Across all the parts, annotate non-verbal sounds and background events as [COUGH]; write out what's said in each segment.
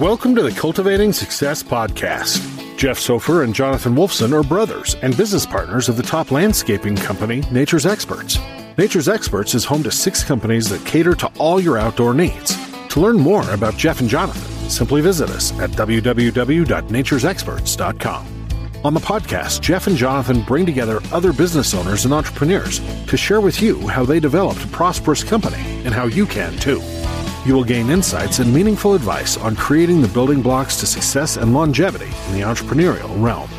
Welcome to the Cultivating Success Podcast. Jeff Sophir and Jonathan Wolfson are brothers and business partners of the top landscaping company, Nature's Experts. Nature's Experts is home to six companies that cater to all your outdoor needs. To learn more about Jeff and Jonathan, simply visit us at www.naturesexperts.com. On the podcast, Jeff and Jonathan bring together other business owners and entrepreneurs to share with you how they developed a prosperous company and how you can too. You will gain insights and meaningful advice on creating the building blocks to success and longevity in the entrepreneurial realm.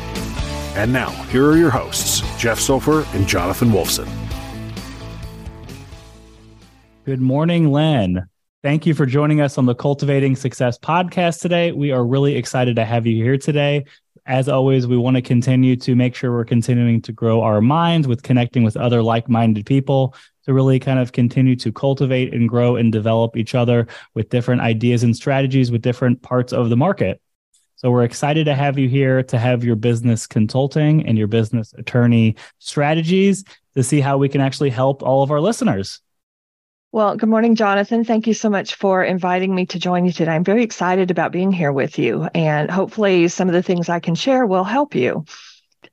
And now, here are your hosts, Jeff Sophir and Jonathan Wolfson. Good morning, Lynne. Thank you for joining us on the Cultivating Success podcast today. We are really excited to have you here today. As always, we want to continue to make sure we're continuing to grow our minds with connecting with other like minded people to really kind of continue to cultivate and grow and develop each other with different ideas and strategies with different parts of the market. So we're excited to have you here to have your business consulting and your business attorney strategies to see how we can actually help all of our listeners. Well, good morning, Jonathan. Thank you so much for inviting me to join you today. I'm very excited about being here with you, and hopefully, some of the things I can share will help you.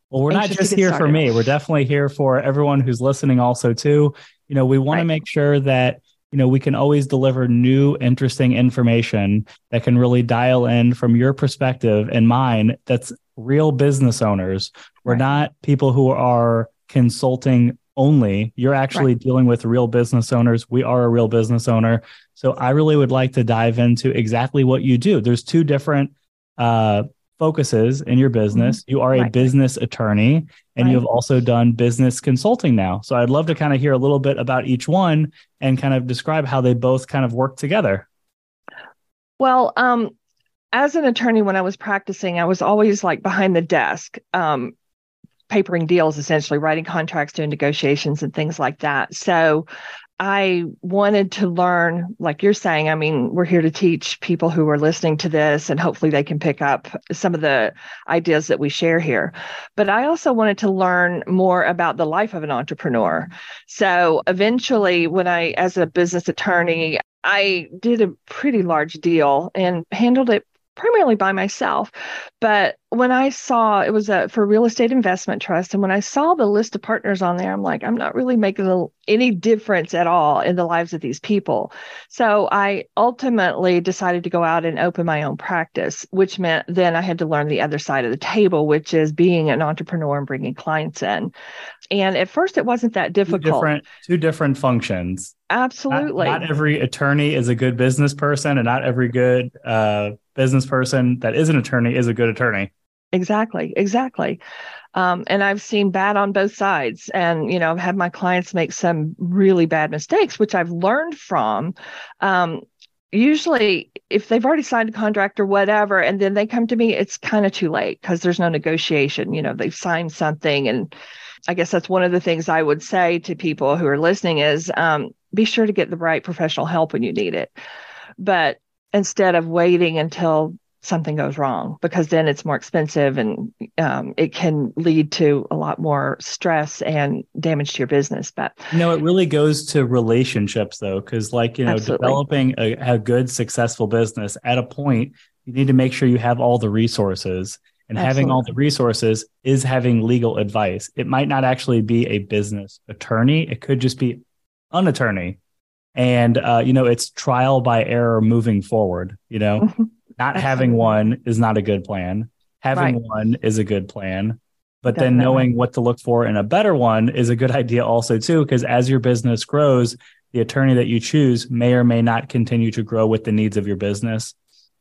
Well, we're not just here started. for me. We're definitely here for everyone who's listening, also too you know we want right. to make sure that you know we can always deliver new interesting information that can really dial in from your perspective and mine that's real business owners we're right. not people who are consulting only you're actually right. dealing with real business owners we are a real business owner so i really would like to dive into exactly what you do there's two different uh, focuses in your business. Mm-hmm. You are a right. business attorney and right. you have also done business consulting now. So I'd love to kind of hear a little bit about each one and kind of describe how they both kind of work together. Well, um, as an attorney, when I was practicing, I was always like behind the desk, um, papering deals, essentially writing contracts, doing negotiations, and things like that. So I wanted to learn, like you're saying, I mean, we're here to teach people who are listening to this, and hopefully they can pick up some of the ideas that we share here. But I also wanted to learn more about the life of an entrepreneur. So eventually, when I, as a business attorney, I did a pretty large deal and handled it primarily by myself. But when I saw it was a for real estate investment trust, and when I saw the list of partners on there, I'm like, I'm not really making a, any difference at all in the lives of these people. So I ultimately decided to go out and open my own practice, which meant then I had to learn the other side of the table, which is being an entrepreneur and bringing clients in. And at first, it wasn't that difficult. Two different, two different functions. Absolutely. Not, not, every attorney is a good business person, and not every good uh, business person that is an attorney is a good attorney. Exactly, exactly. Um, and I've seen bad on both sides. And, you know, I've had my clients make some really bad mistakes, which I've learned from. Um, usually, if they've already signed a contract or whatever, and then they come to me, it's kind of too late because there's no negotiation. You know, they've signed something. And I guess that's one of the things I would say to people who are listening is um, be sure to get the right professional help when you need it. But instead of waiting until something goes wrong because then it's more expensive and um, it can lead to a lot more stress and damage to your business but no it really goes to relationships though because like you know absolutely. developing a, a, good successful business at a point you need to make sure you have all the resources and absolutely. having all the resources is having legal advice it might not actually be a business attorney it could just be an attorney and uh, you know it's trial by error moving forward you know mm-hmm. Not having one is not a good plan having right. one is a good plan but Definitely. then knowing what to look for in a better one is a good [LAUGHS] idea also too because as your business grows the attorney that you choose may or may not continue to grow with the needs of your business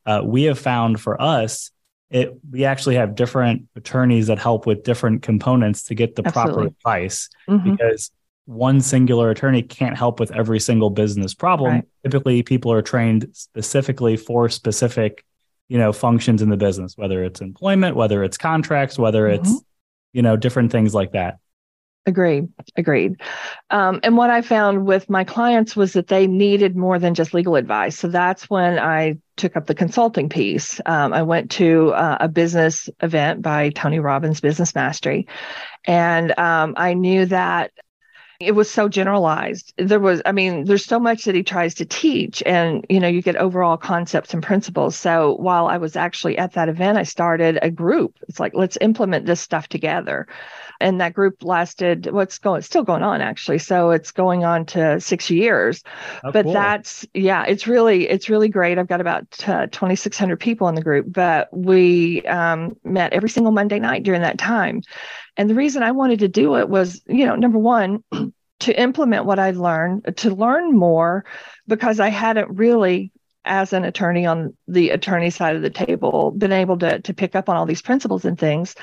uh, we have found for us it we actually have different attorneys that help with different components to get the Absolutely. proper advice mm-hmm. because one singular attorney can't help with every single business problem. Right. Typically, people are trained specifically for specific, you know, functions in the business, whether it's employment, whether it's contracts, whether mm-hmm. it's, you know, different things like that. Agreed. Agreed. Um, and what I found with my clients was that they needed more than just legal advice. So that's when I took up the consulting piece. Um, I went to uh, a business event by Tony Robbins, Business Mastery, and um, I knew that it was so generalized. There was i mean there's so much that he tries to teach and you know you get overall concepts and principles. So while i was actually at that event i started a group. It's like let's implement this stuff together. And that group lasted what's going it's still going on actually. So it's going on to six years. Oh, but cool. that's yeah it's really it's really great. I've got about uh, 2600 people in the group but we um, met every single monday night during that time and the reason I wanted to do it was, you know, number one, [CLEARS THROAT] to implement what I learned, to learn more, because I hadn't really, as an attorney on the attorney side of the table, been able to to pick up on all these principles and things.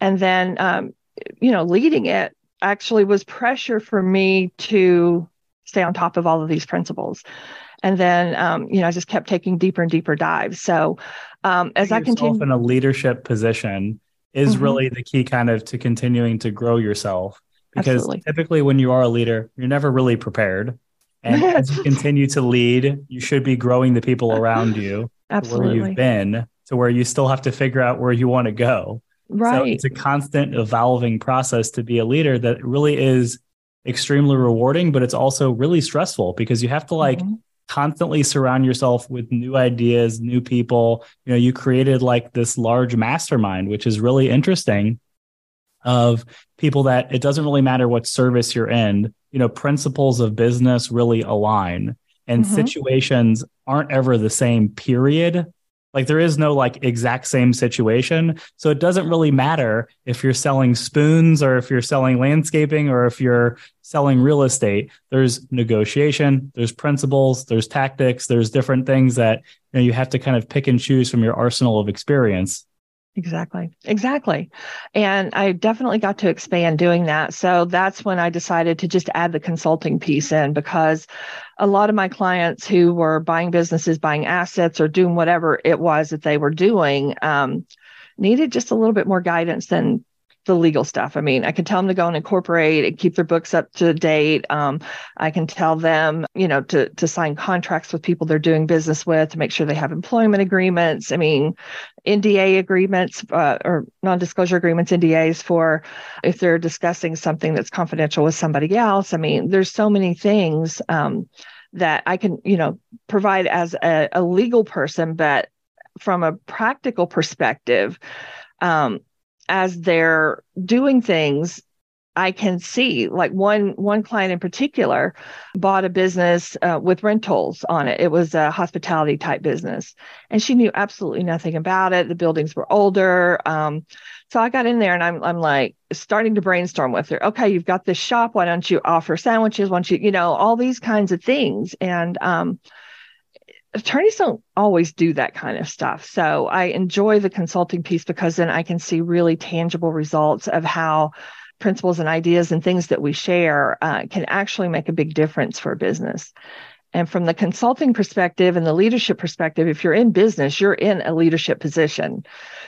And then, um, you know, leading it actually was pressure for me to stay on top of all of these principles. And then, um, you know, I just kept taking deeper and deeper dives. So, um, as I continue in a leadership position, is mm-hmm. really the key kind of to continuing to grow yourself because Absolutely. typically when you are a leader you're never really prepared and [LAUGHS] as you continue to lead you should be growing the people around you Absolutely. where you've been to where you still have to figure out where you want to go right so it's a constant evolving process to be a leader that really is extremely rewarding but it's also really stressful because you have to like mm-hmm constantly surround yourself with new ideas, new people. You know, you created like this large mastermind, which is really interesting of people that it doesn't really matter what service you're in, you know, principles of business really align and mm-hmm. situations aren't ever the same period like there is no like exact same situation. So it doesn't really matter if you're selling spoons or if you're selling landscaping or if you're selling real estate. There's negotiation, there's principles, there's tactics, there's different things that you know you have to kind of pick and choose from your arsenal of experience. Exactly. Exactly. And I definitely got to expand doing that. So that's when I decided to just add the consulting piece in because a lot of my clients who were buying businesses, buying assets, or doing whatever it was that they were doing um, needed just a little bit more guidance than the legal stuff. I mean, I can tell them to go and incorporate and keep their books up to date. Um, I can tell them, you know, to to sign contracts with people they're doing business with to make sure they have employment agreements. I mean, NDA agreements uh, or non-disclosure agreements, NDAs for if they're discussing something that's confidential with somebody else. I mean, there's so many things um, that I can, you know, provide as a, a legal person, but from a practical perspective. Um, as they're doing things I can see like one one client in particular bought a business uh, with rentals on it. It was a hospitality type business, and she knew absolutely nothing about it. The buildings were older, um, so I got in there and I'm I'm like starting to brainstorm with her. Okay, you've got this shop. Why don't you offer sandwiches? Why don't you you know all these kinds of things? And um, attorneys don't always do that kind of stuff. So I enjoy the consulting piece because then I can see really tangible results of how principles and ideas and things that we share uh, can actually make a big difference for a business. And from the consulting perspective and the leadership perspective, if you're in business, you're in a leadership position.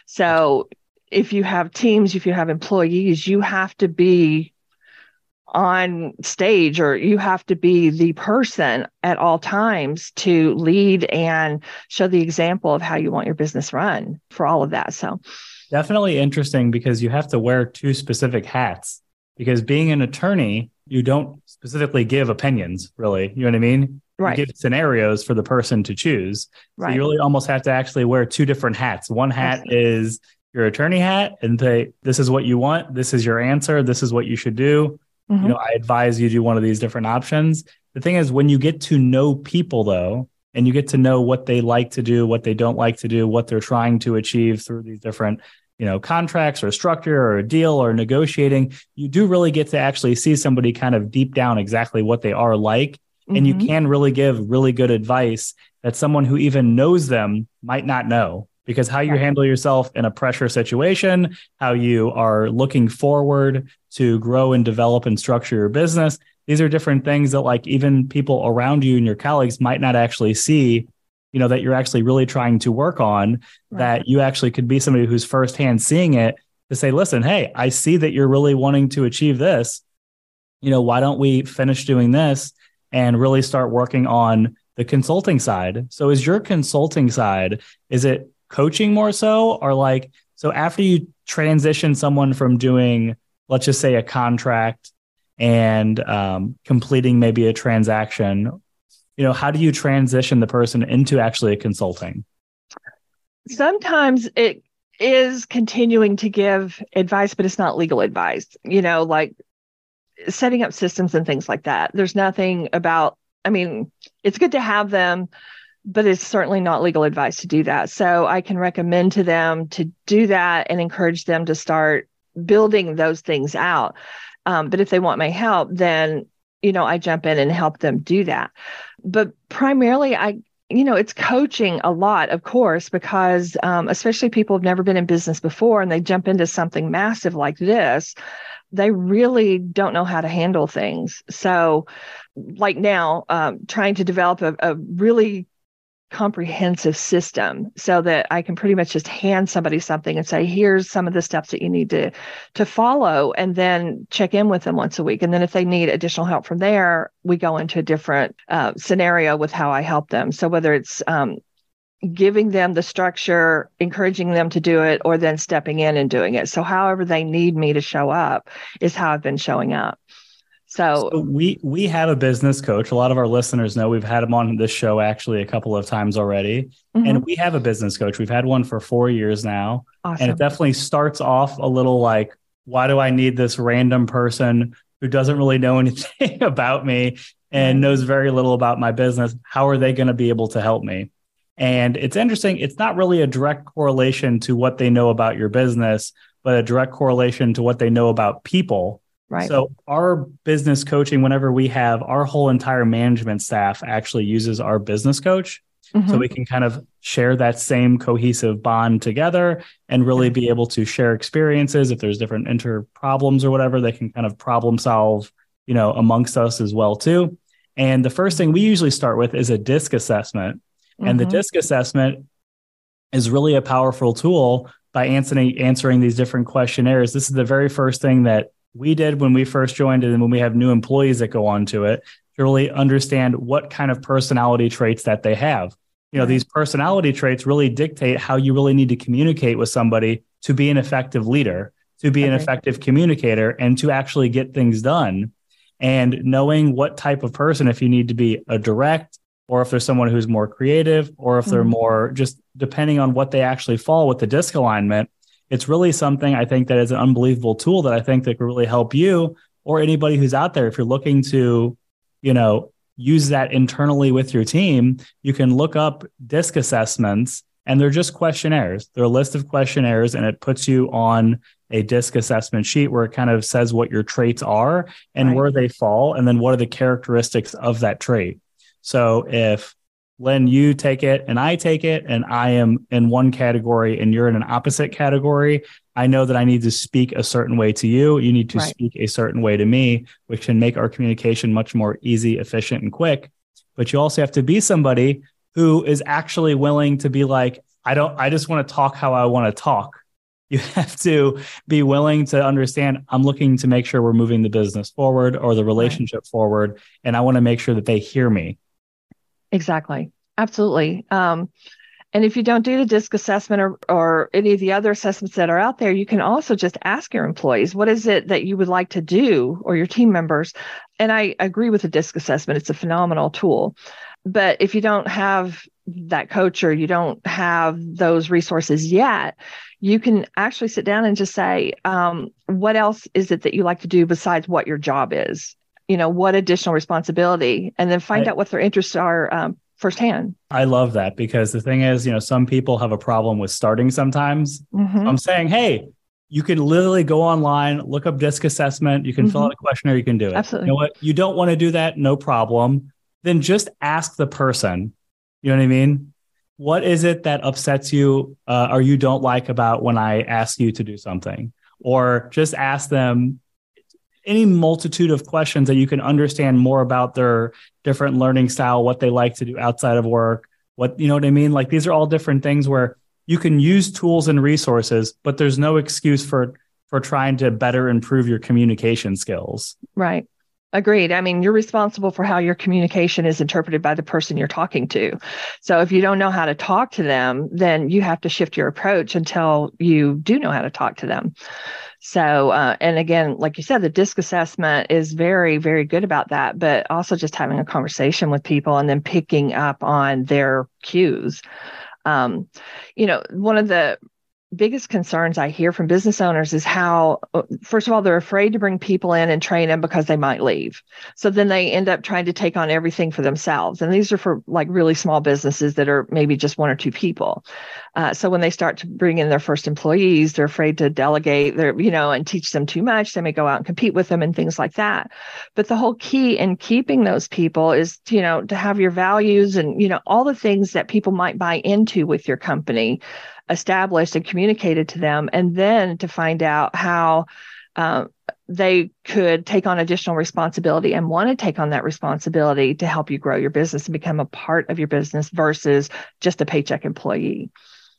So if you have teams, if you have employees, you have to be on stage or you have to be the person at all times to lead and show the example of how you want your business run for all of that. So definitely interesting because you have to wear two specific hats because being an attorney you don't specifically give opinions really. You know what i mean? Right. you give scenarios for the person to choose. Right. so you really almost have to actually wear two different hats. One hat is your attorney hat and say this is what you want. This is your answer. This is what you should do Mm-hmm. You know, I advise you do one of these different options. The thing is, when you get to know people, though, and you get to know what they like to do, what they don't like to do, what they're trying to achieve through these different, you know, contracts or structure or a deal or negotiating, you do really get to actually see somebody kind of deep down exactly what they are like. Mm-hmm. And you mm-hmm. can really give really good advice that someone who even knows them might not know because how you handle yourself in a pressure situation, how you are looking forward to grow and develop and structure your business, these are different things that like even people around you and your colleagues might not actually see you know that you're actually really trying to work on right. that you actually could be somebody who's firsthand seeing it to say listen hey i see that you're really wanting to achieve this. You know why don't we finish doing this and really start working on the consulting side? So is your consulting side is it coaching more so or like so after you transition someone from doing let's just say a contract and um, completing maybe a transaction you know how do you transition the person into actually a consulting? Sometimes it is continuing to give advice but it's not legal advice you know like setting up systems and things like that. There's nothing about i mean it's good to have them but it's certainly not legal advice to do that. So i can recommend to them to do that and encourage them to start building those things out. Um, but if they want my help then you know i jump in and help them do that. But primarily i you know it's coaching a lot of course because um, especially people have never been in business before and they jump into something massive like this they really don't know how to handle things. So like now um, trying to develop a, a really comprehensive system so that I can pretty much just hand somebody something and say, here's some of the steps that you need to to follow and then check in with them once a week. And then if they need additional help from there, we go into a different uh, scenario with how I help them. So whether it's um, giving them the structure, encouraging them to do it, or then stepping in and doing it. So however they need me to show up is how I've been showing up. So, so, we we have a business coach. A lot of our listeners know we've had him on this show actually a couple of times already. Mm-hmm. And we have a business coach. We've had one for 4 years now. Awesome. And it definitely starts off a little like why do I need this random person who doesn't really know [LAUGHS] anything about me and knows very little about my business? How are they going to be able to help me? And it's interesting, it's not really a direct correlation to what they know about your business, but a direct correlation to what they know about people Right. So our business coaching, whenever we have our whole entire management staff actually uses our business coach. Mm-hmm. So we can kind of share that same cohesive bond together and really be able to share experiences. If there's different inter problems or whatever, they can kind of problem solve, you know, amongst us as well too. And the first thing we usually start with is a disc assessment. Mm-hmm. And the mm-hmm. disc assessment is really a powerful tool by answering answering these different questionnaires. This is the very first thing that we did when we first joined it and when we have new employees that go on to it to really understand what kind of personality traits that they have. You know, these personality traits really dictate how you really need to communicate with somebody to be an effective leader, to be okay. an effective communicator, and to actually get things done. And knowing what type of person, if you need to be a direct, or if there's someone who's more creative, or if they're mm-hmm. more just depending on what they actually fall with the disc alignment, it's really something I think that is an unbelievable tool that I think that could really help you or anybody who's out there. If you're looking to, you know, use that internally with your team, you can look up disc assessments and they're just questionnaires. They're a list of questionnaires and it puts you on a disc assessment sheet where it kind of says what your traits are and right. where they fall and then what are the characteristics of that trait. So if Lynne, you take it and I take it, and I am in one category and you're in an opposite category. I know that I need to speak a certain way to you. You need to right. speak a certain way to me, which can make our communication much more easy, efficient, and quick. But you also have to be somebody who is actually willing to be like, I don't, I just want to talk how I want to talk. [LAUGHS] You have to be willing to understand I'm looking to make sure we're moving the business forward or the relationship right. forward. And I want to make sure that they hear me Exactly. Absolutely. Um, and if you don't do the DISC assessment or, or any of the other assessments that are out there, you can also just ask your employees, what is it that you would like to do or your team members? And I agree with the DISC assessment. It's a phenomenal tool. But if you don't have that coach or you don't have those resources yet, you can actually sit down and just say, um, what else is it that you like to do besides what your job is? You know what additional responsibility and then find I, out what their interests are um, firsthand. I love that because the thing is you know some people have a problem with starting sometimes. Mm-hmm. so i'm saying hey you can literally go online look up disc assessment you can mm-hmm. fill out a questionnaire you can do it. Absolutely. You know what? You don't want to do that no problem. Then just ask the person. You know what i mean? What is it that upsets you uh, or you don't like about when i ask you to do something? Or just ask them any multitude of questions that you can understand more about their different learning style, what they like to do outside of work, what you know what I mean? Like these are all different things where you can use tools and resources, but there's no excuse for for trying to better improve your communication skills. Right. Agreed. I mean, you're responsible for how your communication is interpreted by the person you're talking to. So if you don't know how to talk to them, then you have to shift your approach until you do know how to talk to them. So, uh, and again, like you said, the disc assessment is very, very good about that, but also just having a conversation with people and then picking up on their cues. Um, you know, one of the biggest concerns I hear from business owners is how, uh, first of all, they're afraid to bring people in and train them because they might leave. So then they end up trying to take on everything for themselves. And these are for like really small businesses that are maybe just one or two people. Uh, so when they start to bring in their first employees, they're afraid to delegate their, you know, and teach them too much. They may go out and compete with them and things like that. But the whole key in keeping those people is, you know, to have your values and, you know, all the things that people might buy into with your company established and communicated to them, and then to find out how uh, they could take on additional responsibility and want to take on that responsibility to help you grow your business and become a part of your business versus just a paycheck employee.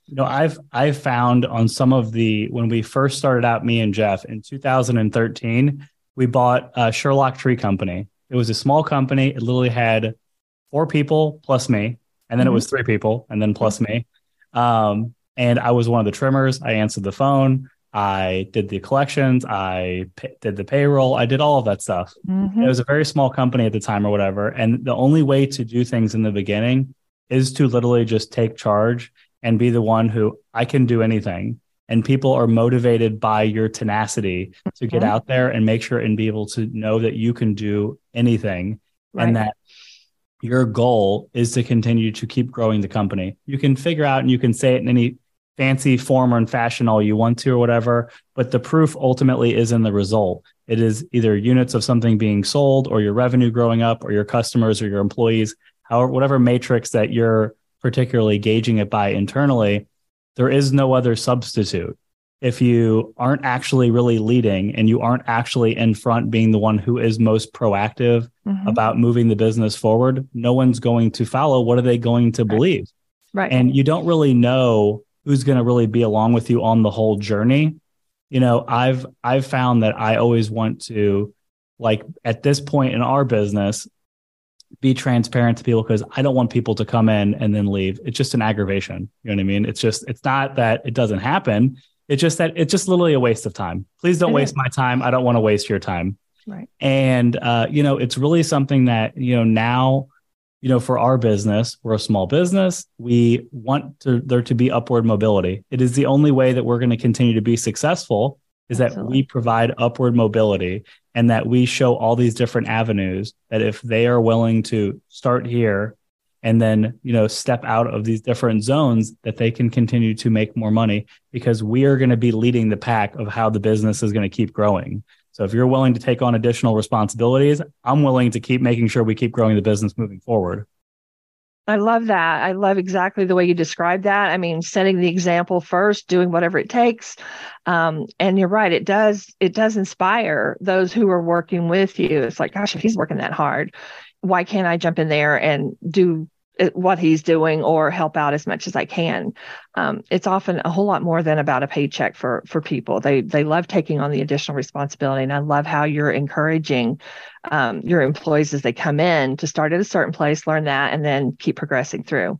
You know, I've I've found on some of the when we first started out, me and Jeff in 2013, we bought a Sherlock Tree Company. It was a small company. It literally had four people plus me, and then mm-hmm. it was three people, and then plus me. Um, and I was one of the trimmers. I answered the phone. I did the collections. I did the payroll. I did all of that stuff. Mm-hmm. It was a very small company at the time or whatever. And the only way to do things in the beginning is to literally just take charge and be the one who I can do anything. And people are motivated by your tenacity to get mm-hmm. out there and make sure and be able to know that you can do anything right. and that your goal is to continue to keep growing the company. You can figure out and you can say it in any fancy form or in fashion all you want to or whatever, but the proof ultimately is in the result. It is either units of something being sold or your revenue growing up or your customers or your employees, however, whatever matrix that you're particularly gauging it by internally, there is no other substitute. If you aren't actually really leading and you aren't actually in front being the one who is most proactive mm-hmm. about moving the business forward, no one's going to follow. What are they going to believe? Right. And you don't really know who's going to really be along with you on the whole journey. You know i've i've found that i always want to like at this point in our business be transparent to people because i don't want people to come in and then leave. It's just an aggravation. You know what i mean? It's just it's not that it doesn't happen. It's just that it's just literally a waste of time. Please don't waste my time. I don't want to waste your time. Right. And uh, you know it's really something that you know now you know, for our business, we're a small business. We want to, there to be upward mobility. It is the only way that we're going to continue to be successful is Absolutely. that we provide upward mobility and that we show all these different avenues that if they are willing to start here and then, you know, step out of these different zones that they can continue to make more money because we are going to be leading the pack of how the business is going to keep growing. So if you're willing to take on additional responsibilities, I'm willing to keep making sure we keep growing the business moving forward. I love that. I love exactly the way you describe that. I mean, setting the example first, doing whatever it takes. Um, and you're right, it does it does inspire those who are working with you. It's like, gosh, if he's working that hard, why can't I jump in there and do what he's doing or help out as much as I can. Um, it's often a whole lot more than about a paycheck for for people. They they love taking on the additional responsibility, and I love how you're encouraging um, your employees as they come in to start at a certain place, learn that, and then keep progressing through.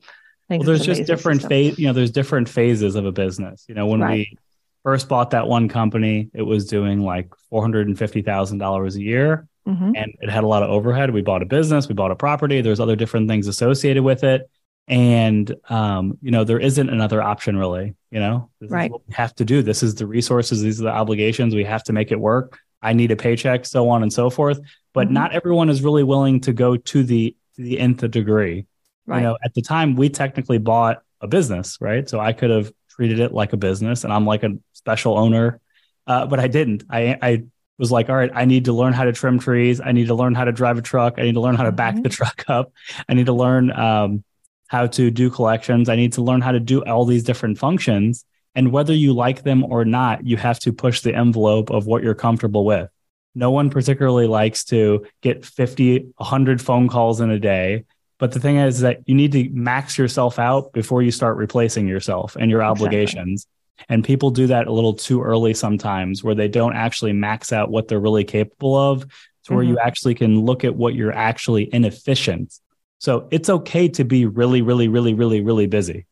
Well, there's just different phase. You know, there's different phases of a business. You know, when right. we first bought that one company, it was doing like four hundred and fifty thousand dollars a year mm-hmm. and it had a lot of overhead. We bought a business, we bought a property. There's other different things associated with it, and um, you know there isn't another option really. You know, this right? we have to do. This is the resources. These are the obligations. We have to make it work. I need a paycheck, so on and so forth. But mm-hmm. not everyone is really willing to go to the to the nth degree. Right. You know, at the time we technically bought a business, right? So I could have treated it like a business, and I'm like a special owner, uh, but I didn't. I I was like, all right, I need to learn how to trim trees. I need to learn how to drive a truck. I need to learn how to back mm-hmm. the truck up. I need to learn um, how to do collections. I need to learn how to do all these different functions. And whether you like them or not, you have to push the envelope of what you're comfortable with. no one particularly likes to get 50, 100 phone calls in a day. But the thing is that you need to max yourself out before you start replacing yourself and your obligations. And people do that a little too early sometimes where they don't actually max out what they're really capable of to mm-hmm. where you mm-hmm. actually can look at what you're actually inefficient. So it's okay to be really, really, really, really, really busy.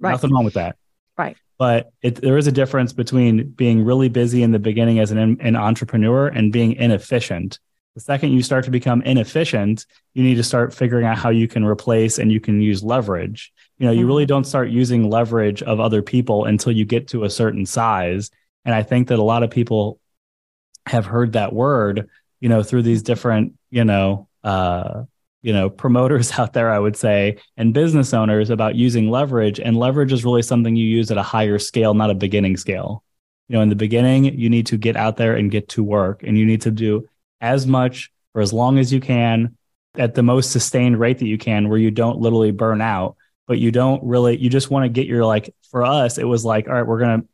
Right. Nothing wrong with that. Right but it, there is a difference between being really busy in the beginning as an, an entrepreneur and being inefficient. The second you start to become inefficient, you need to start figuring out how you can replace and you can use leverage. You know, you really mm-hmm. don't start using leverage of other people until you get to a certain size. And I think that a lot of people have heard that word, you know, through these different, you know, uh, you know [LAUGHS] promoters out there i would say and business owners about using leverage and leverage is really something you use at a higher scale not a beginning scale you know in the beginning you need to get out there and get to work and you need to do as much for as long as you can at the most sustained rate that you can where you don't literally burn out but you don't really you just want to get your like for us it was like all right we're going to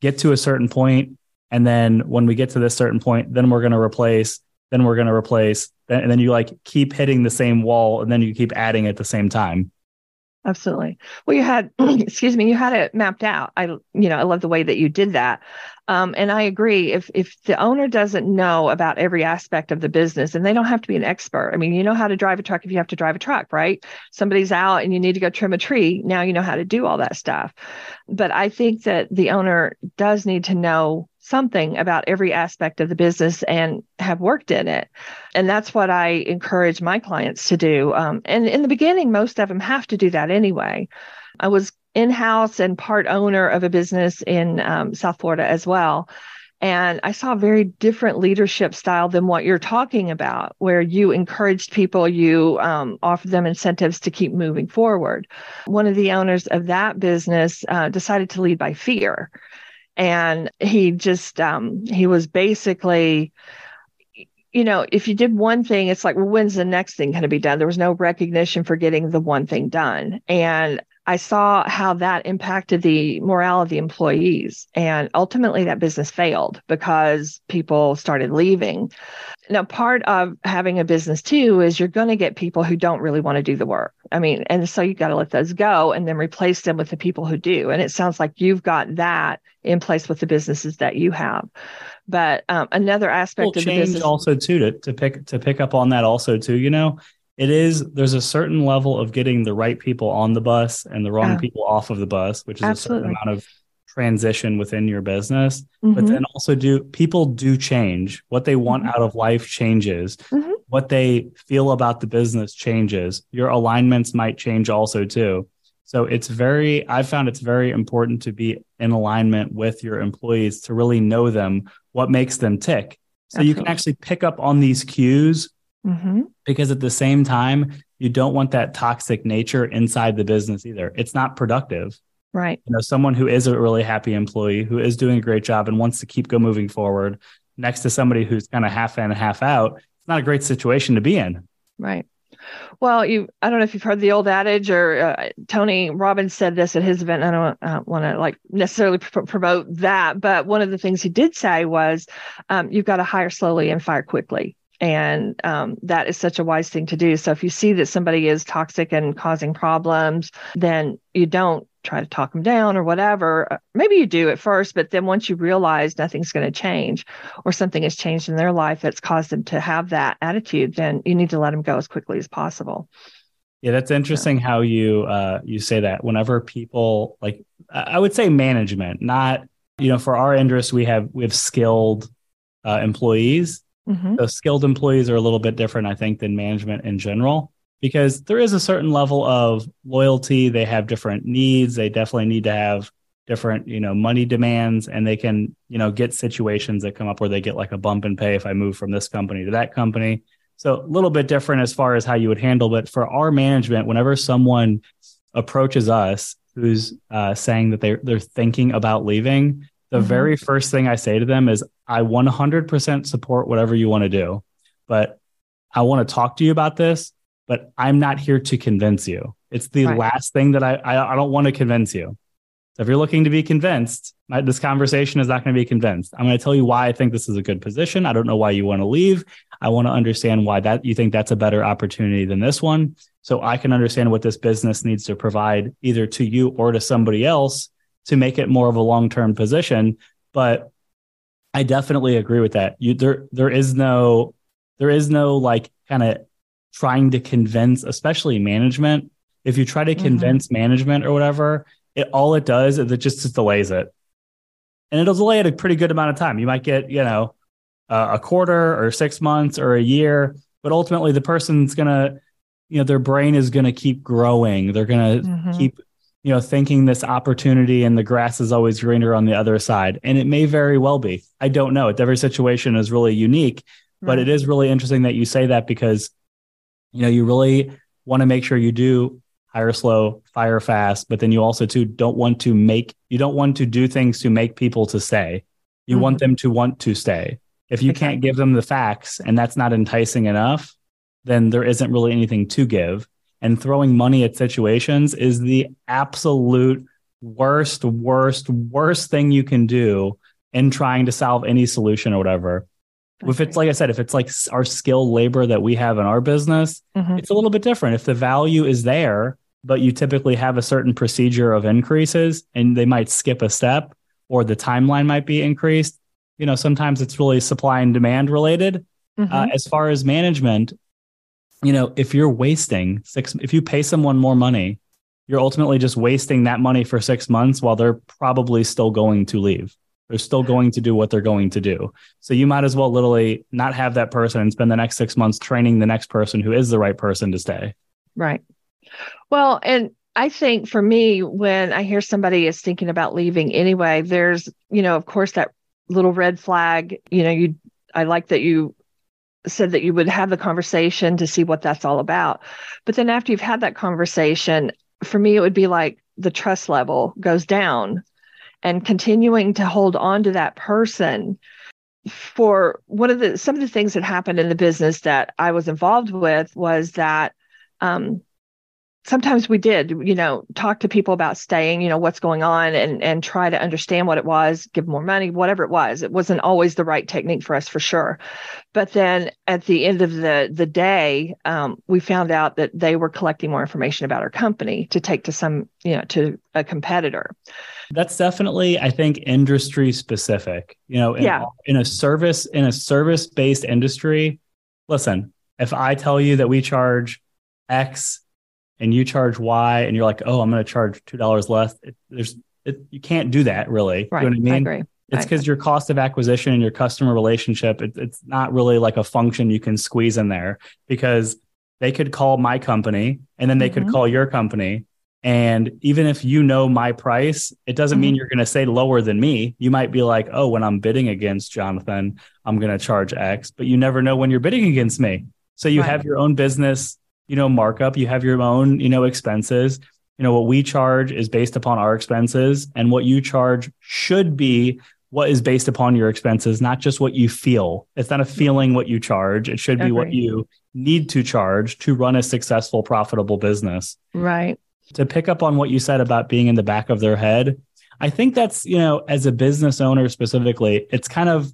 get to a certain point and then when we get to this certain point then we're going to replace then we're going to replace and then you like keep hitting the same wall and then you keep adding at the same time. Absolutely. Well you had [CLEARS THROAT] excuse me you had it mapped out. I you know i love the way that you did that um, and i agree if if the owner doesn't know about every aspect of the business and they don't have to be an expert i mean you know how to drive a truck if you have to drive a truck right somebody's out and you need to go trim a tree now you know how to do all that stuff but i think that the owner does need to know something about every aspect of the business and have worked in it. And that's what I encourage my clients to do. Um, and in the beginning, most of them have to do that anyway. I was in house and part owner of a business in um, South Florida as well. And I saw a very different leadership style than what you're talking about, where you encouraged people, you um, offered them incentives to keep moving forward. One of the owners of that business uh, decided to lead by fear and he just um, he was basically you know if you did one thing it's like well when's the next thing going to be done there was no recognition for getting the one thing done and i saw how that impacted the morale of the employees and ultimately that business failed because people started leaving. Now part of having a business too is you're going to get people who don't really want to do the work. I mean and so you got to let those go and then replace them with the people who do and it sounds like you've got that in place with the businesses that you have. But um, another aspect well, of change business also too to, to pick to pick up on that also too you know it is there's a certain level of getting the right people on the bus and the wrong yeah. people off of the bus which is Absolutely. a certain amount of transition within your business mm-hmm. but then also do people do change what they want mm-hmm. out of life changes mm-hmm. what they feel about the business changes your alignments might change also too so it's very i found it's very important to be in alignment with your employees to really know them what makes them tick so Absolutely. you can actually pick up on these cues mm-hmm. because at the same time you don't want that toxic nature inside the business either it's not productive Right. You know, someone who is a really happy employee, who is doing a great job and wants to keep go moving forward next to somebody who's kind of half in, half out. It's not a great situation to be in. Right. Well, you, I don't know if you've heard the old adage or uh, Tony Robbins said this at his event. I don't uh, want to like necessarily pr- promote that, but one of the things he did say was um, you've got to hire slowly and fire quickly. And um, that is such a wise thing to do. So if you see that somebody is toxic and causing problems, then you don't try to talk them down or whatever. Uh, maybe you do at first, but then once you realize nothing's going to change or something has changed in their life that's caused them to have that attitude, then you need to let them go as quickly as possible. Yeah, that's interesting how you uh, you say that. Whenever people like, I would say management, not you know, for our interest, we have we have skilled uh, employees. Mm-hmm. So skilled employees are a little bit different, I think, than management in general because there is a certain level of loyalty. They have different needs. They definitely need to have different, you know, money demands and they can, you know, get situations that come up where they get like a bump in pay if I move from this company to that company. So a little bit different as far as how you would handle but for our management whenever someone approaches us who's uh, saying that they they're thinking about leaving, the mm-hmm. very first thing I say to them is I 100% support whatever you want to do, but I want to talk to you about this but I'm not here to convince you. It's the right. last thing that I, I, I don't want to convince you. So if you're looking to be convinced, my, this conversation is not going to be convinced. I'm going to tell you why I think this is a good position. I don't know why you want to leave. I want to understand why that you think that's a better opportunity than this one. So I can understand what this business needs to provide either to you or to somebody else to make it more of a long-term position. But I definitely agree with that. You there there is no there is no like kind of trying to convince, especially management. If you try to mm-hmm. convince mm-hmm. management or whatever, it all it does is it just, just delays it. And it'll delay it a pretty good amount of time. You might get, you know, uh, a quarter or six months or a year, but ultimately the person's going to, you know, their brain is going to keep growing. They're going to mm-hmm. keep, you know, thinking this opportunity and the grass is always greener on the other side. And it may very well be. I don't know. Every situation is really unique, right. but it is really interesting that you say that because, you know, you really want to make sure you do hire slow, fire fast, but then you also too don't want to make you don't want to do things to make people to stay. You mm-hmm. want them to want to stay. If you exactly. can't give them the facts and that's not enticing enough, then there isn't really anything to give. And throwing money at situations is the absolute worst, worst, worst thing you can do in trying to solve any solution or whatever. If it's like I said, if it's like our skilled labor that we have in our business, mm-hmm. it's a little bit different. If the value is there, but you typically have a certain procedure of increases and they might skip a step or the timeline might be increased. You know, sometimes it's really supply and demand related. Mm-hmm. Uh, as far as management, you know, if you're wasting six, if you pay someone more money, you're ultimately just wasting that money for six months while they're probably still going to leave. They're still going to do what they're going to do. So you might as well literally not have that person and spend the next six months training the next person who is the right person to stay. Right. Well, and I think for me, when I hear somebody is thinking about leaving anyway, there's, you know, of course, that little red flag. You know, you, I like that you said that you would have the conversation to see what that's all about. But then after you've had that conversation, for me, it would be like the trust level goes down and continuing to hold on to that person for one of the some of the things that happened in the business that I was involved with was that um, sometimes we did you know talk to people about staying you know what's going on and and try to understand what it was give more money whatever it was. It wasn't always the right technique for us for sure. But then at the end of the the day um, we found out that they were collecting more information about our company to take to some you know to a competitor. That's definitely i think industry specific. You know in, yeah. in a service in a service based industry listen if i tell you that we charge x and you charge Y and you're like, oh, I'm going to charge $2 less. It, there's, it, you can't do that really. Right. You know what I mean? I agree. It's because your cost of acquisition and your customer relationship, it, it's not really like a function you can squeeze in there because they could call my company and then they mm-hmm. could call your company. And even if you know my price, it doesn't mm-hmm. mean you're going to say lower than me. You might be like, oh, when I'm bidding against Jonathan, I'm going to charge X, but you never know when you're bidding against me. So you right. have your own business you know, markup. You have your own, you know, expenses. You know, what we charge is based upon our expenses, and what you charge should be what is based upon your expenses, not just what you feel. It's not a feeling what you charge. It should be what you need to charge to run a successful, profitable business. Right. To pick up on what you said about being in the back of their head, I think that's, you know, as a business owner specifically, it's kind of,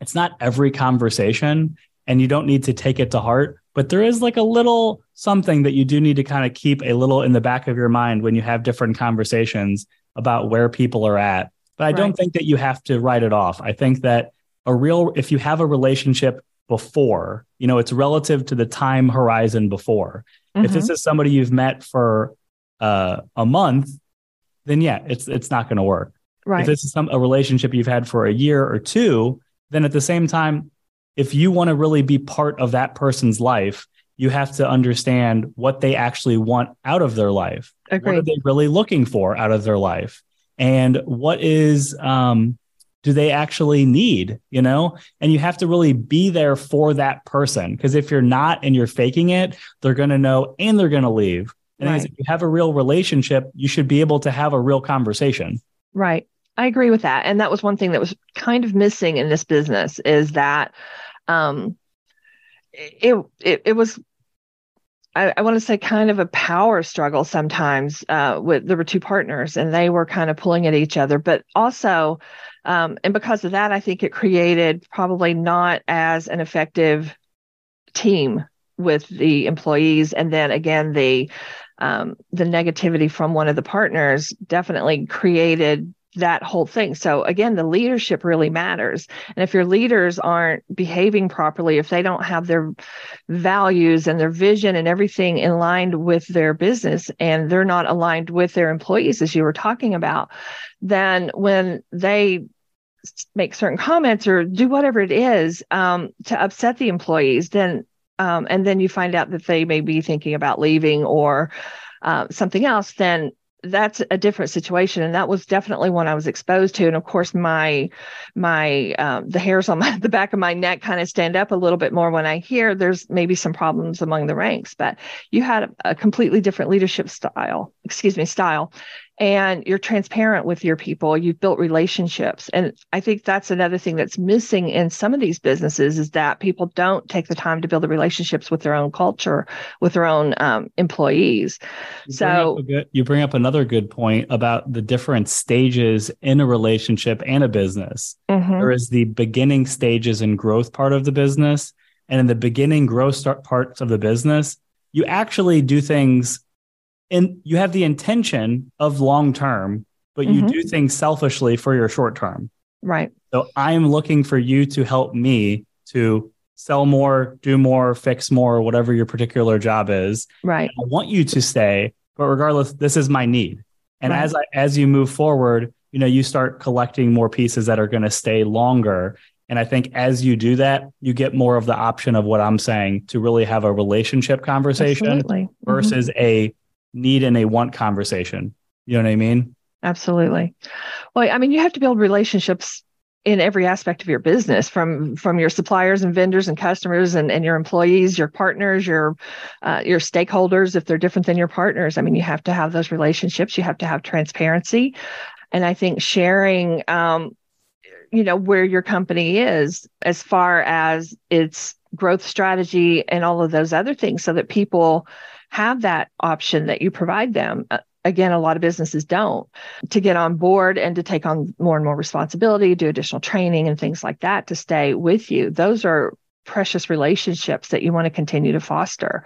it's not every conversation and you don't need to take it to heart but there is like a little something that you do need to kind of keep a little in the back of your mind when you have different conversations about where people are at. But I right. don't think that you have to write it off. I think that a real, if you have a relationship before, you know, it's relative to the time horizon before. Mm-hmm. If this mm-hmm. is somebody you've met for uh, a month, then yeah, it's it's not going to work. Right. If this is some a relationship you've had for a year or two, then at the same time, if you want to really be part of that person's life, you have to understand what they actually want out of their life. Agreed. What are they really looking for out of their life? And what is, um, do they actually need, you know? And you have to really be there for that person. Because if you're not and you're faking it, they're going to know and they're going to leave. And right. if you have a real relationship, you should be able to have a real conversation. Right. I agree with that. And that was one thing that was kind of missing in this business is that um, it, it, it was I, I want to say kind of a power struggle sometimes uh, with there were two partners and they were kind of pulling at each other but also um, and because of that i think it created probably not as an effective team with the employees. And then again the um, the negativity from one of the partners definitely created that whole thing. So again, the leadership really matters. And if your leaders aren't behaving properly, if they don't have their values and their vision and everything in line with their business and they're not aligned with their employees, as you were talking about, then when they make certain comments or do whatever it is um, to upset the employees, then um, and then you find out that they may be thinking about leaving or uh, something else, then that's a different situation. And that was definitely one i was exposed to. And of course my my um, the hairs on [LAUGHS] my, the back of my neck kind of stand up a little bit more when i hear there's maybe some problems among the ranks. But you had a, a completely different leadership style excuse me style and you're transparent with your people. You've built relationships. And i think that's another thing that's missing in some of these businesses is that people don't take the time to build the relationships with their own culture with their own um, employees. You so good, you bring up another good point about the different stages in a relationship and a business. Mm-hmm. there is the beginning stages and growth part of the business. And in the beginning growth start parts of the business you actually do things and you have the intention of long term, but you mm-hmm. do things selfishly for your short term. Right. So I'm looking for you to help me to sell more, do more, fix more, whatever your particular job is. Right. I want you to stay, but regardless, this is my need. And right. as I, as you move forward, you know, you start collecting more pieces that are going to stay longer. And I think as you do that, you get more of the option of what I'm saying to really have a relationship conversation Absolutely. versus mm-hmm. a need and a want conversation. You know what I mean? Absolutely. Well, I mean, you have to build relationships in every aspect of your business from from your suppliers and vendors and customers and, and your employees your partners your uh, your stakeholders if they're different than your partners i mean you have to have those relationships you have to have transparency and i think sharing um, you know where your company is as far as its growth strategy and all of those other things so that people have that option that you provide them. Uh, again, a lot of businesses don't to get on board and to take on more and more responsibility, do additional training and things like that to stay with you. Those are precious relationships that you want to continue to foster.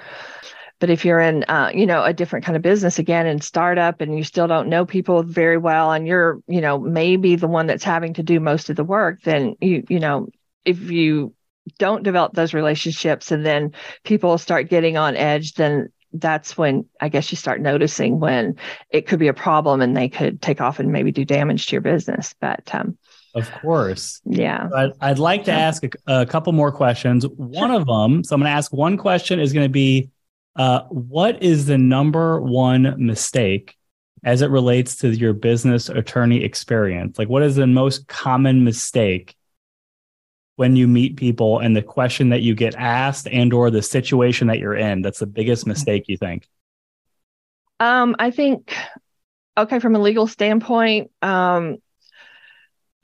But if you're in, uh, you know, a different kind of business again in startup and you still don't know people very well, and you're, you know, maybe the one that's having to do most of the work, then you, you know, if you don't develop those relationships and then people start getting on edge, then that's when I guess you start noticing when it could be a problem and they could take off and maybe do damage to your business. But um, of course, yeah. But I'd like to ask a, a couple more questions. One of them, so I'm going to ask one question is going to be, uh, what is the number one mistake as it relates to your business attorney experience? Like, what is the most common mistake when you meet people and the question that you get asked and or the situation that you're in that's the biggest mm-hmm. mistake you think? Um, i think okay from a legal standpoint um,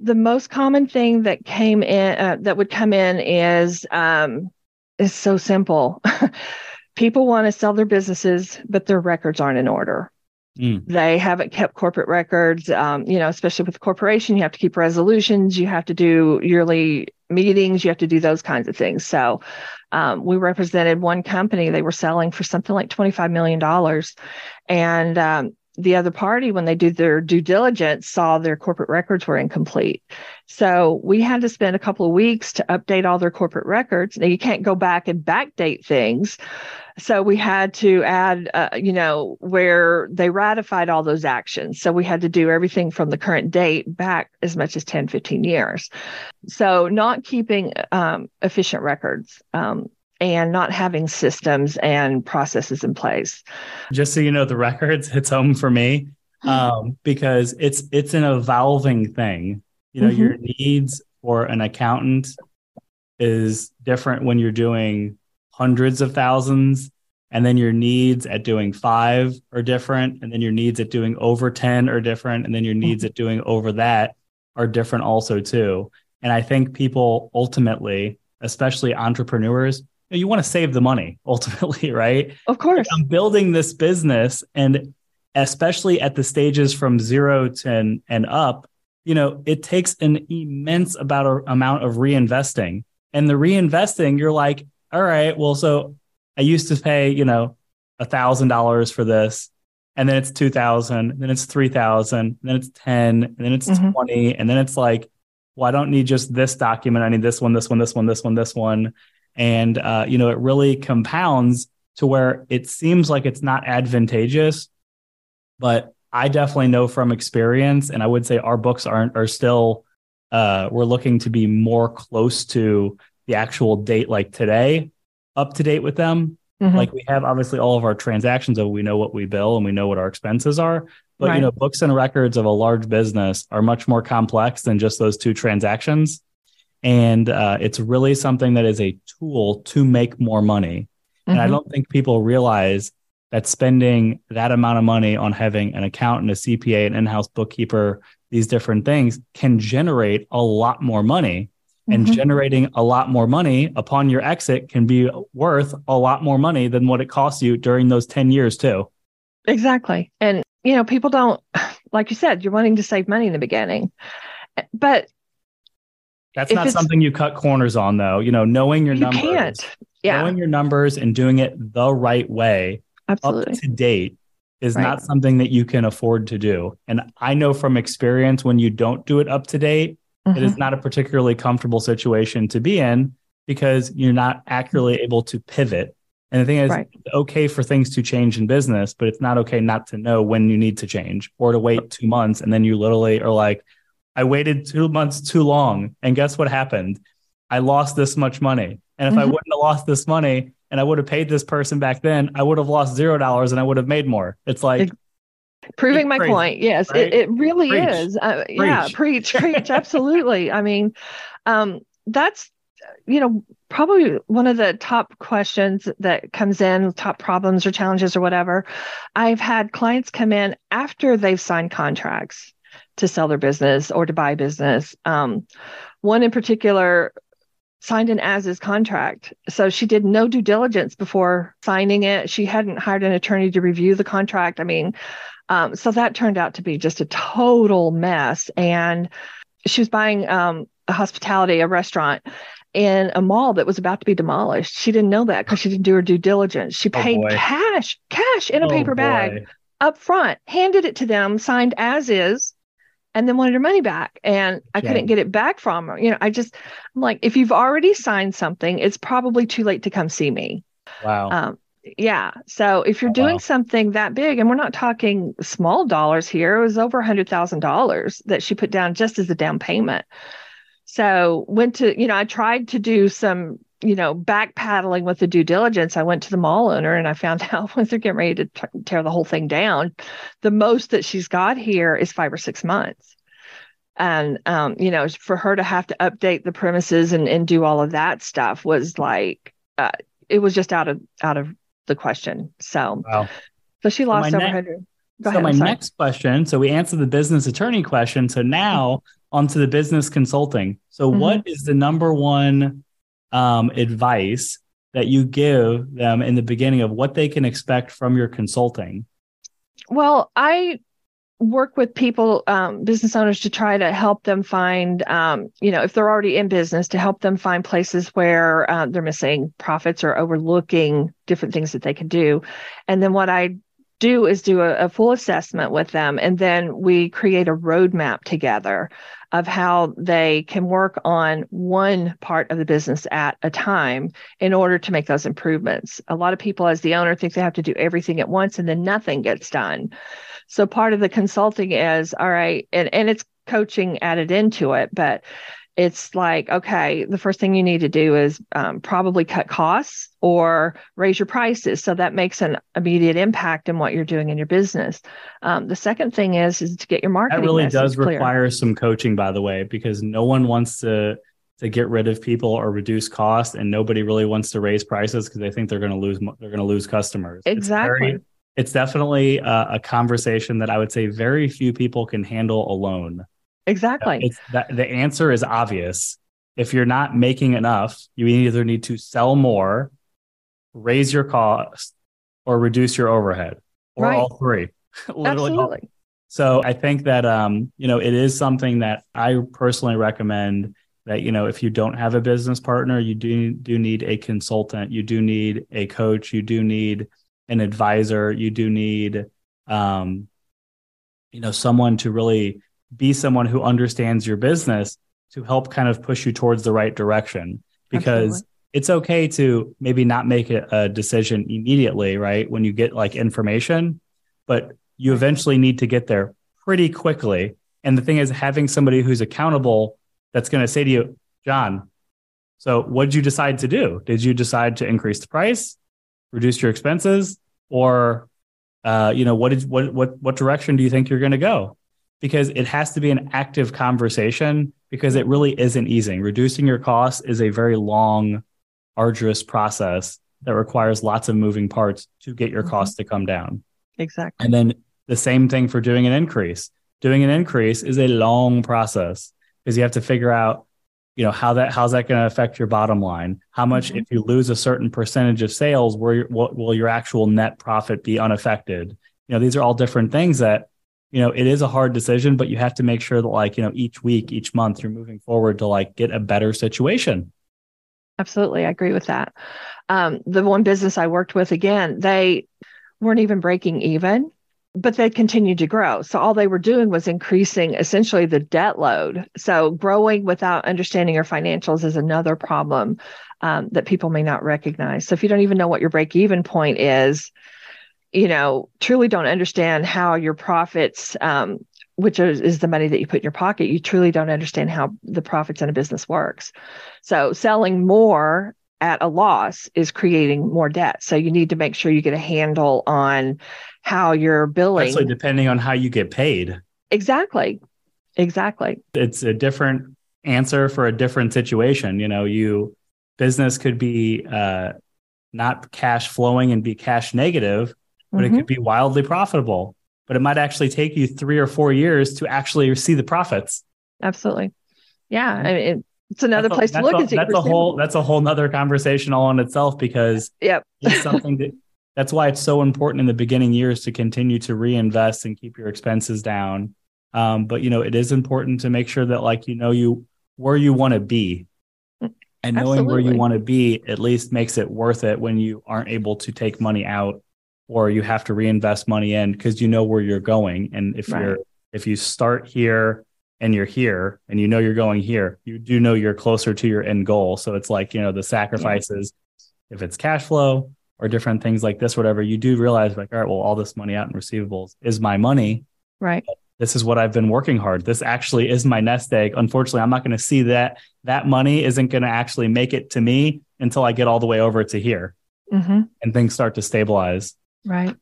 the most common thing that came in uh, that would come in is um, is so simple. [LAUGHS] People want to sell their businesses but their records aren't in order Mm. They haven't kept corporate records. Um, you know, especially with the corporation, you have to keep resolutions. You have to do yearly meetings. You have to do those kinds of things. So, um, we represented one company. They were selling for something like twenty five million dollars, and um, the other party, when they did their due diligence, saw their corporate records were incomplete. So we had to spend a couple of weeks to update all their corporate records. Now you can't go back and backdate things. So we had to add, uh, you know, where they ratified all those actions. So we had to do everything from the current date back as much as 10, 15 years. So not keeping um, efficient records. Um, and not having systems and processes in place. Just so you know, the records hits home for me [LAUGHS] um, because it's it's an evolving thing. You know, mm-hmm. your needs for an accountant is different when you're doing hundreds of thousands, and then your needs at doing five are different, and then your needs at doing over ten are different, and then your needs mm-hmm. at doing over that are different also too. And I think people ultimately, especially entrepreneurs, you want to save the money [LAUGHS] ultimately, right? Of course. I'm building this business and especially at the stages from zero to and, and up, you know, it takes an immense about amount of reinvesting. And the reinvesting, you're like, all right, well, so I used to pay, you know, a thousand dollars for this, and then it's two thousand, then it's three thousand, then it's ten, and then it's mm-hmm. twenty, and then it's like, well, I don't need just this document. I need this one, this one, this one, this one, this one, and uh, you know, it really compounds to where it seems like it's not advantageous, but I definitely know from experience, and I would say our books aren't are still. Uh, we're looking to be more close to the actual date, like today, up to date with them. Mm-hmm. Like we have obviously all of our transactions of we know what we bill and we know what our expenses are. But right. you know, books and records of a large business are much more complex than just those two transactions. And uh, it's really something that is a tool to make more money. Mm-hmm. And I mm-hmm. don't think people realize that spending that amount of money on having an accountant, a CPA, an in-house bookkeeper, these different things can generate a lot more money and mm-hmm. generating a lot more money upon your exit can be worth a lot more money than what it costs you during those 10 years too exactly and you know people don't [SIGHS] like you said you're wanting to save money in the beginning but that's not something you cut corners on though you know knowing your you numbers can't. Yeah. knowing your numbers and doing it the right way Absolutely. up to date is right. not something that you can afford to do and i know from experience when you don't do it up to date Mm-hmm. It is mm-hmm. not a particularly comfortable situation to be in because you're not accurately able to pivot. And the thing is, right. it's okay for things to change in business, but it's not okay not to know when you need to change or to wait two months. And then you literally are like, I waited two months too long. And guess what happened? I lost this much money. And if mm-hmm. I wouldn't have lost this money and I would have paid this person back then, I would have lost zero dollars and I would have made more. It's like, proving my crazy, point yes right? it, it really preach. is uh, preach. yeah preach [LAUGHS] preach absolutely i mean um that's you know probably one of the top questions that comes in top problems or challenges or whatever i've had clients come in after they've signed contracts to sell their business or to buy business um, one in particular signed an as is contract. So she did no due diligence before signing it. She hadn't hired an attorney to review the contract. I mean, um, so that turned out to be just a total mess. And she was buying um, a hospitality, a restaurant in a mall that was about to be demolished. She didn't know that because she didn't do her due diligence. She oh, paid oh cash, cash in a oh paper boy. bag up front, handed it to them, signed as is, and then wanted her money back. And I couldn't get it back from her. You know, I just, I'm like, if you've already signed something, it's probably too late to come see me. Wow. Um, yeah. So if you're oh, doing wow. something that big, and we're not talking small dollars here, it was over a hundred thousand dollars that she put down just as a down payment. So went to, you know, I tried to do some, you know, back paddling with the due diligence. I went to the mall owner and I found [LAUGHS] out once they're getting ready to t- tear the whole thing down, the most that she's got here is five or six months. And um, you know, for her to have to update the premises and, and do all of that stuff was like uh, it was just out of out of the question. So, wow. so she lost so over ne- 100. so ahead, my next question. So we answered the business attorney question. So now onto the business consulting. So mm-hmm. what is the number one um, advice that you give them in the beginning of what they can expect from your consulting? Well, I work with people, um, business owners, to try to help them find, um, you know, if they're already in business, to help them find places where uh, they're missing profits or overlooking different things that they can do. And then what I do is do a, a full assessment with them, and then we create a roadmap together of how they can work on one part of the business at a time in order to make those improvements. A lot of people, as the owner, think they have to do everything at once and then nothing gets done. So part of the consulting is all right, and, and it's coaching added into it, but it's like, okay, the first thing you need to do is um, probably cut costs or raise your prices. So that makes an immediate impact in what you're doing in your business. Um, the second thing is is to get your marketing. That really does clear. require some coaching, by the way, because no one wants to to get rid of people or reduce costs and nobody really wants to raise prices because they think they're going to lose they're going to lose customers. Exactly. It's definitely a, a, conversation that I would say very few people can handle alone. Exactly. It's that the answer is obvious. If you're not making enough, you either need to sell more raise your cost or reduce your overhead or Right. all three. [LAUGHS] Literally all Absolutely. so I think that um, you know, it is something that I personally recommend that, you know, if you don't have a business partner, you do do need a consultant, you do need a coach, you do need an advisor, you do need um, you know, someone to really be someone who understands your business to help kind of push you towards the right direction. Because Absolutely. it's okay to maybe not make a, a decision immediately, right? When you get like information, but you eventually need to get there pretty quickly. And the thing is, having somebody who's accountable that's going to say to you, John, so what did you decide to do? Did you decide to increase the price, reduce your expenses, or uh, you know what did what what what direction do you think you're going to go? Because it has to be an active conversation because it really isn't easing Reducing your costs is a very long, arduous process that requires lots of moving parts to get your Mhm. costs to come down. Exactly. And then the same thing for doing an increase. Doing an increase is a long process because you have to figure out, you know, how that how's that going to affect your bottom line? How much Mhm. if you lose a certain percentage of sales, where what will your actual net profit be unaffected? You know, these are all different things that, you know, it is a hard decision, but you have to make sure that like, you know, each week, each month you're moving forward to like get a better situation. Absolutely. I agree with that. Um, the one business I worked with, again, they weren't even breaking even, but they continued to grow. So all they were doing was increasing essentially the debt load. So growing without understanding your financials is another problem um, that people may not recognize. So if you don't even know what your break even point is, you know, truly don't understand how your profits, um, which is, is the money that you put in your pocket, you truly don't understand how the profits in a business works. So selling more at a loss is creating more debt. So you need to make sure you get a handle on how you're billing. Especially depending on how you get paid. exactly. Exactly. it's a different answer for a different situation. You know, you business could be uh, not cash flowing and be cash negative, but it Mhm. could be wildly profitable. But it might actually take you three or four years to actually see the profits. Absolutely. Yeah. I mean, it- it's another That's a- place to look a, that's a whole that's a whole nother conversation all in itself because Yep. it's something that that's why it's so important in the beginning years to continue to reinvest and keep your expenses down. Um, but you know, it is important to make sure that like you know you where you want to be. And knowing where you want to be at least makes it worth it when you aren't able to take money out or you have to reinvest money in because you know where you're going. And if Right. you're if you start here and you're here and you know you're going here, you do know you're closer to your end goal. So it's like, you know, the sacrifices, if it's cash flow or different things like this, whatever, you do realize like, all right, well, all this money out in receivables is my money. Right. This is what I've been working hard. This actually is my nest egg. Unfortunately, I'm not going to see that that money isn't going to actually make it to me until I get all the way over to here hmm and things start to stabilize. Right.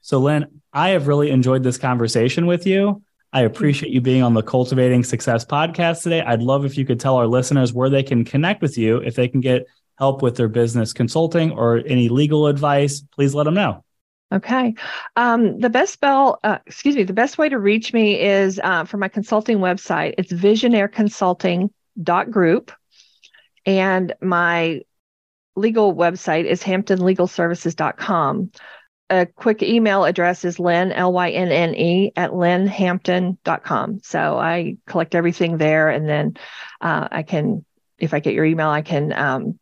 So, Lynne, I have really enjoyed this conversation with you. I appreciate you being on the Cultivating Success podcast today. I'd love if you could tell our listeners where they can connect with you, if they can get help with their business consulting or any legal advice. Please let them know. Okay. Um, the best spell, uh, excuse me, the best way to reach me is uh, for my consulting website. It's visionaireconsulting.group. And my legal website is hamptonlegalservices.com. A quick email address is lynne, L-Y-N-N-E, at lynnehampton.com. So I collect everything there. And then uh, I can, if I get your email, I can um,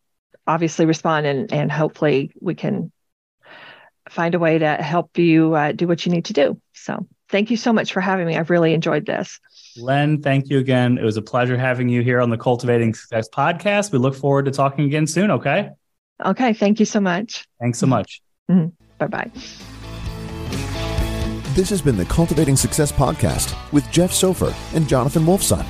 obviously respond and, and hopefully we can find a way to help you uh, do what you need to do. So thank you so much for having me. I've really enjoyed this. Len, thank you again. It was a pleasure having you here on the Cultivating Success podcast. We look forward to talking again soon. Okay. Okay. Thank you so much. Thanks so much. Bye bye. This has been the Cultivating Success Podcast with Jeff Sophir and Jonathan Wolfson.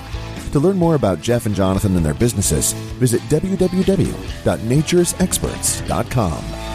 To learn more about Jeff and Jonathan and their businesses, visit www.naturesexperts.com.